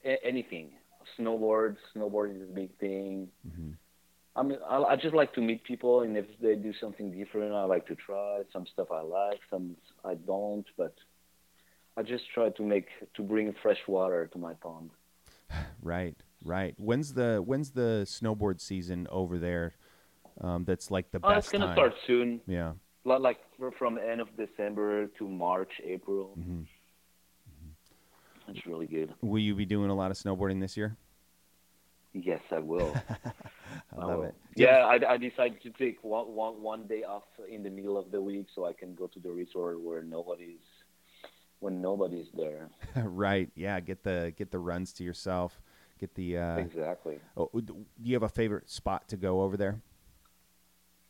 Speaker 3: a- anything. Snowboard. Snowboarding is a big thing.
Speaker 2: Mhm.
Speaker 3: I mean, I, I just like to meet people, and if they do something different, I like to try. Some stuff I like, some I don't, but I just try to make to bring fresh water to my pond.
Speaker 2: Right, right. When's the when's the snowboard season over there? Um, that's like the
Speaker 3: Oh,
Speaker 2: best
Speaker 3: it's gonna
Speaker 2: time.
Speaker 3: start soon.
Speaker 2: Yeah.
Speaker 3: Like from end of December to March, April.
Speaker 2: Mhm.
Speaker 3: It's really good.
Speaker 2: Will you be doing a lot of snowboarding this year?
Speaker 3: Yes, I will.
Speaker 2: I love it.
Speaker 3: Yeah, I, I decided to take one, one, one day off in the middle of the week so I can go to the resort where nobody's when nobody's there.
Speaker 2: right. Yeah. Get the get the runs to yourself. Get the. Uh,
Speaker 3: exactly.
Speaker 2: oh, do you have a favorite spot to go over there?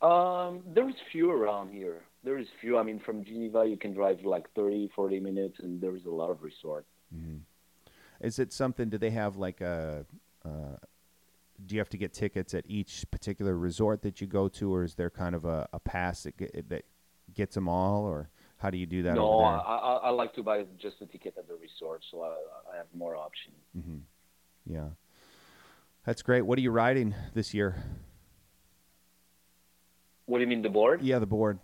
Speaker 3: Um, there's few around here. There is few. I mean, from Geneva, you can drive like 30, 40 minutes, and there is a lot of resort.
Speaker 2: Is it something? Do they have like a? Uh, do you have to get tickets at each particular resort that you go to, or is there kind of a, a pass that, get, that gets them all, or How do you do that?
Speaker 3: no, I? I, I like to buy just a ticket at the resort, so I, I have more options.
Speaker 2: hmm Yeah, that's great. What are you riding this year?
Speaker 3: What do you mean the board?
Speaker 2: Yeah, the board.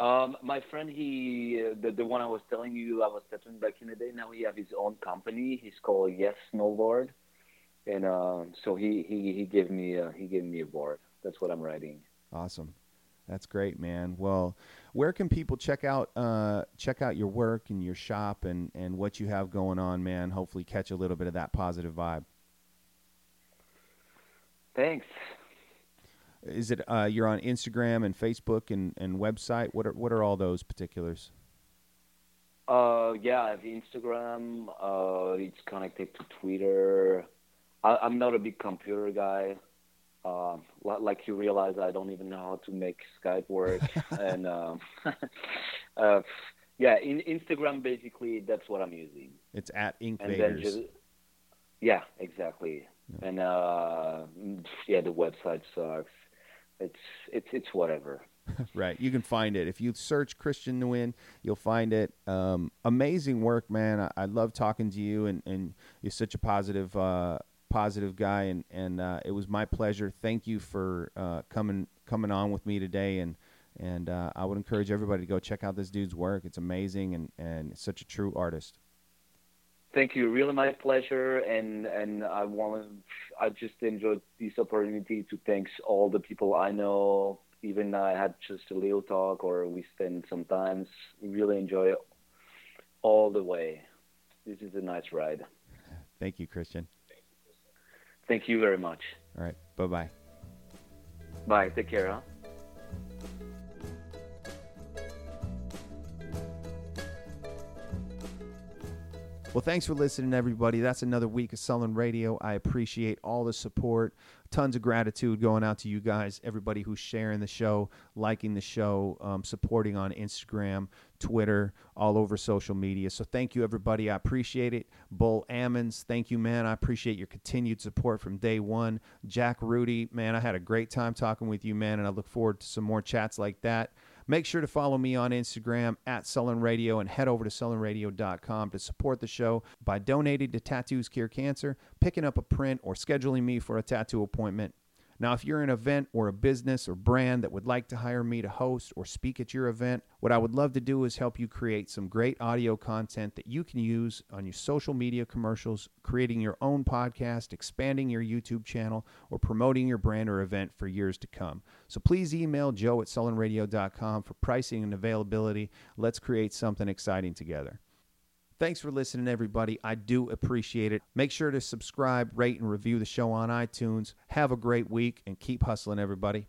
Speaker 3: Um, my friend, he uh, the the one I was telling you I was tattooing back in the day. Now he have his own company. He's called Yes Snowboard, and uh, so he he he gave me uh, he gave me a board. That's what I'm riding.
Speaker 2: Awesome. That's great, man. Well, where can people check out uh, check out your work and your shop and, and what you have going on, man? Hopefully, catch a little bit of that positive vibe.
Speaker 3: Thanks.
Speaker 2: Is it uh, you're on Instagram and Facebook and, and website? What are what are all those particulars?
Speaker 3: Uh, yeah, I have Instagram. Uh, it's connected to Twitter. I, I'm not a big computer guy. Uh, like you realize, I don't even know how to make Skype work. and um, uh, yeah, in Instagram basically that's what I'm using.
Speaker 2: It's at Inkvaders.
Speaker 3: just yeah, exactly. And uh, mm, yeah, the website sucks. It's it's it's whatever.
Speaker 2: Right. You can find it. If you search Christian Nguyen, you'll find it. Um, amazing work, man. I, I love talking to you, and, and you're such a positive, uh, positive guy, and, and uh, it was my pleasure. Thank you for uh, coming coming on with me today, and and uh, I would encourage everybody to go check out this dude's work. It's amazing, and, and such a true artist.
Speaker 3: Thank you. Really, my pleasure. And and I want to, I just enjoyed this opportunity to thanks all the people I know. Even I had just a little talk, or we spend some times. Really enjoy it all the way. This is a nice ride.
Speaker 2: Thank you, Christian.
Speaker 3: Thank you very much.
Speaker 2: All right. Bye bye.
Speaker 3: Bye. Take care. Huh?
Speaker 2: Well, thanks for listening, everybody. That's another week of Sullen Radio. I appreciate all the support. Tons of gratitude going out to you guys, everybody who's sharing the show, liking the show, um, supporting on Instagram, Twitter, all over social media. So thank you, everybody. I appreciate it. Bull Ammons, thank you, man. I appreciate your continued support from day one. Jack Rudy, man, I had a great time talking with you, man, and I look forward to some more chats like that. Make sure to follow me on Instagram at Sullen Radio and head over to sullenradio.com to support the show by donating to Tattoos Cure Cancer, picking up a print, or scheduling me for a tattoo appointment. Now, if you're an event or a business or brand that would like to hire me to host or speak at your event, what I would love to do is help you create some great audio content that you can use on your social media commercials, creating your own podcast, expanding your YouTube channel, or promoting your brand or event for years to come. So please email joe at sullenradio.com for pricing and availability. Let's create something exciting together. Thanks for listening, everybody. I do appreciate it. Make sure to subscribe, rate, and review the show on iTunes. Have a great week and keep hustling, everybody.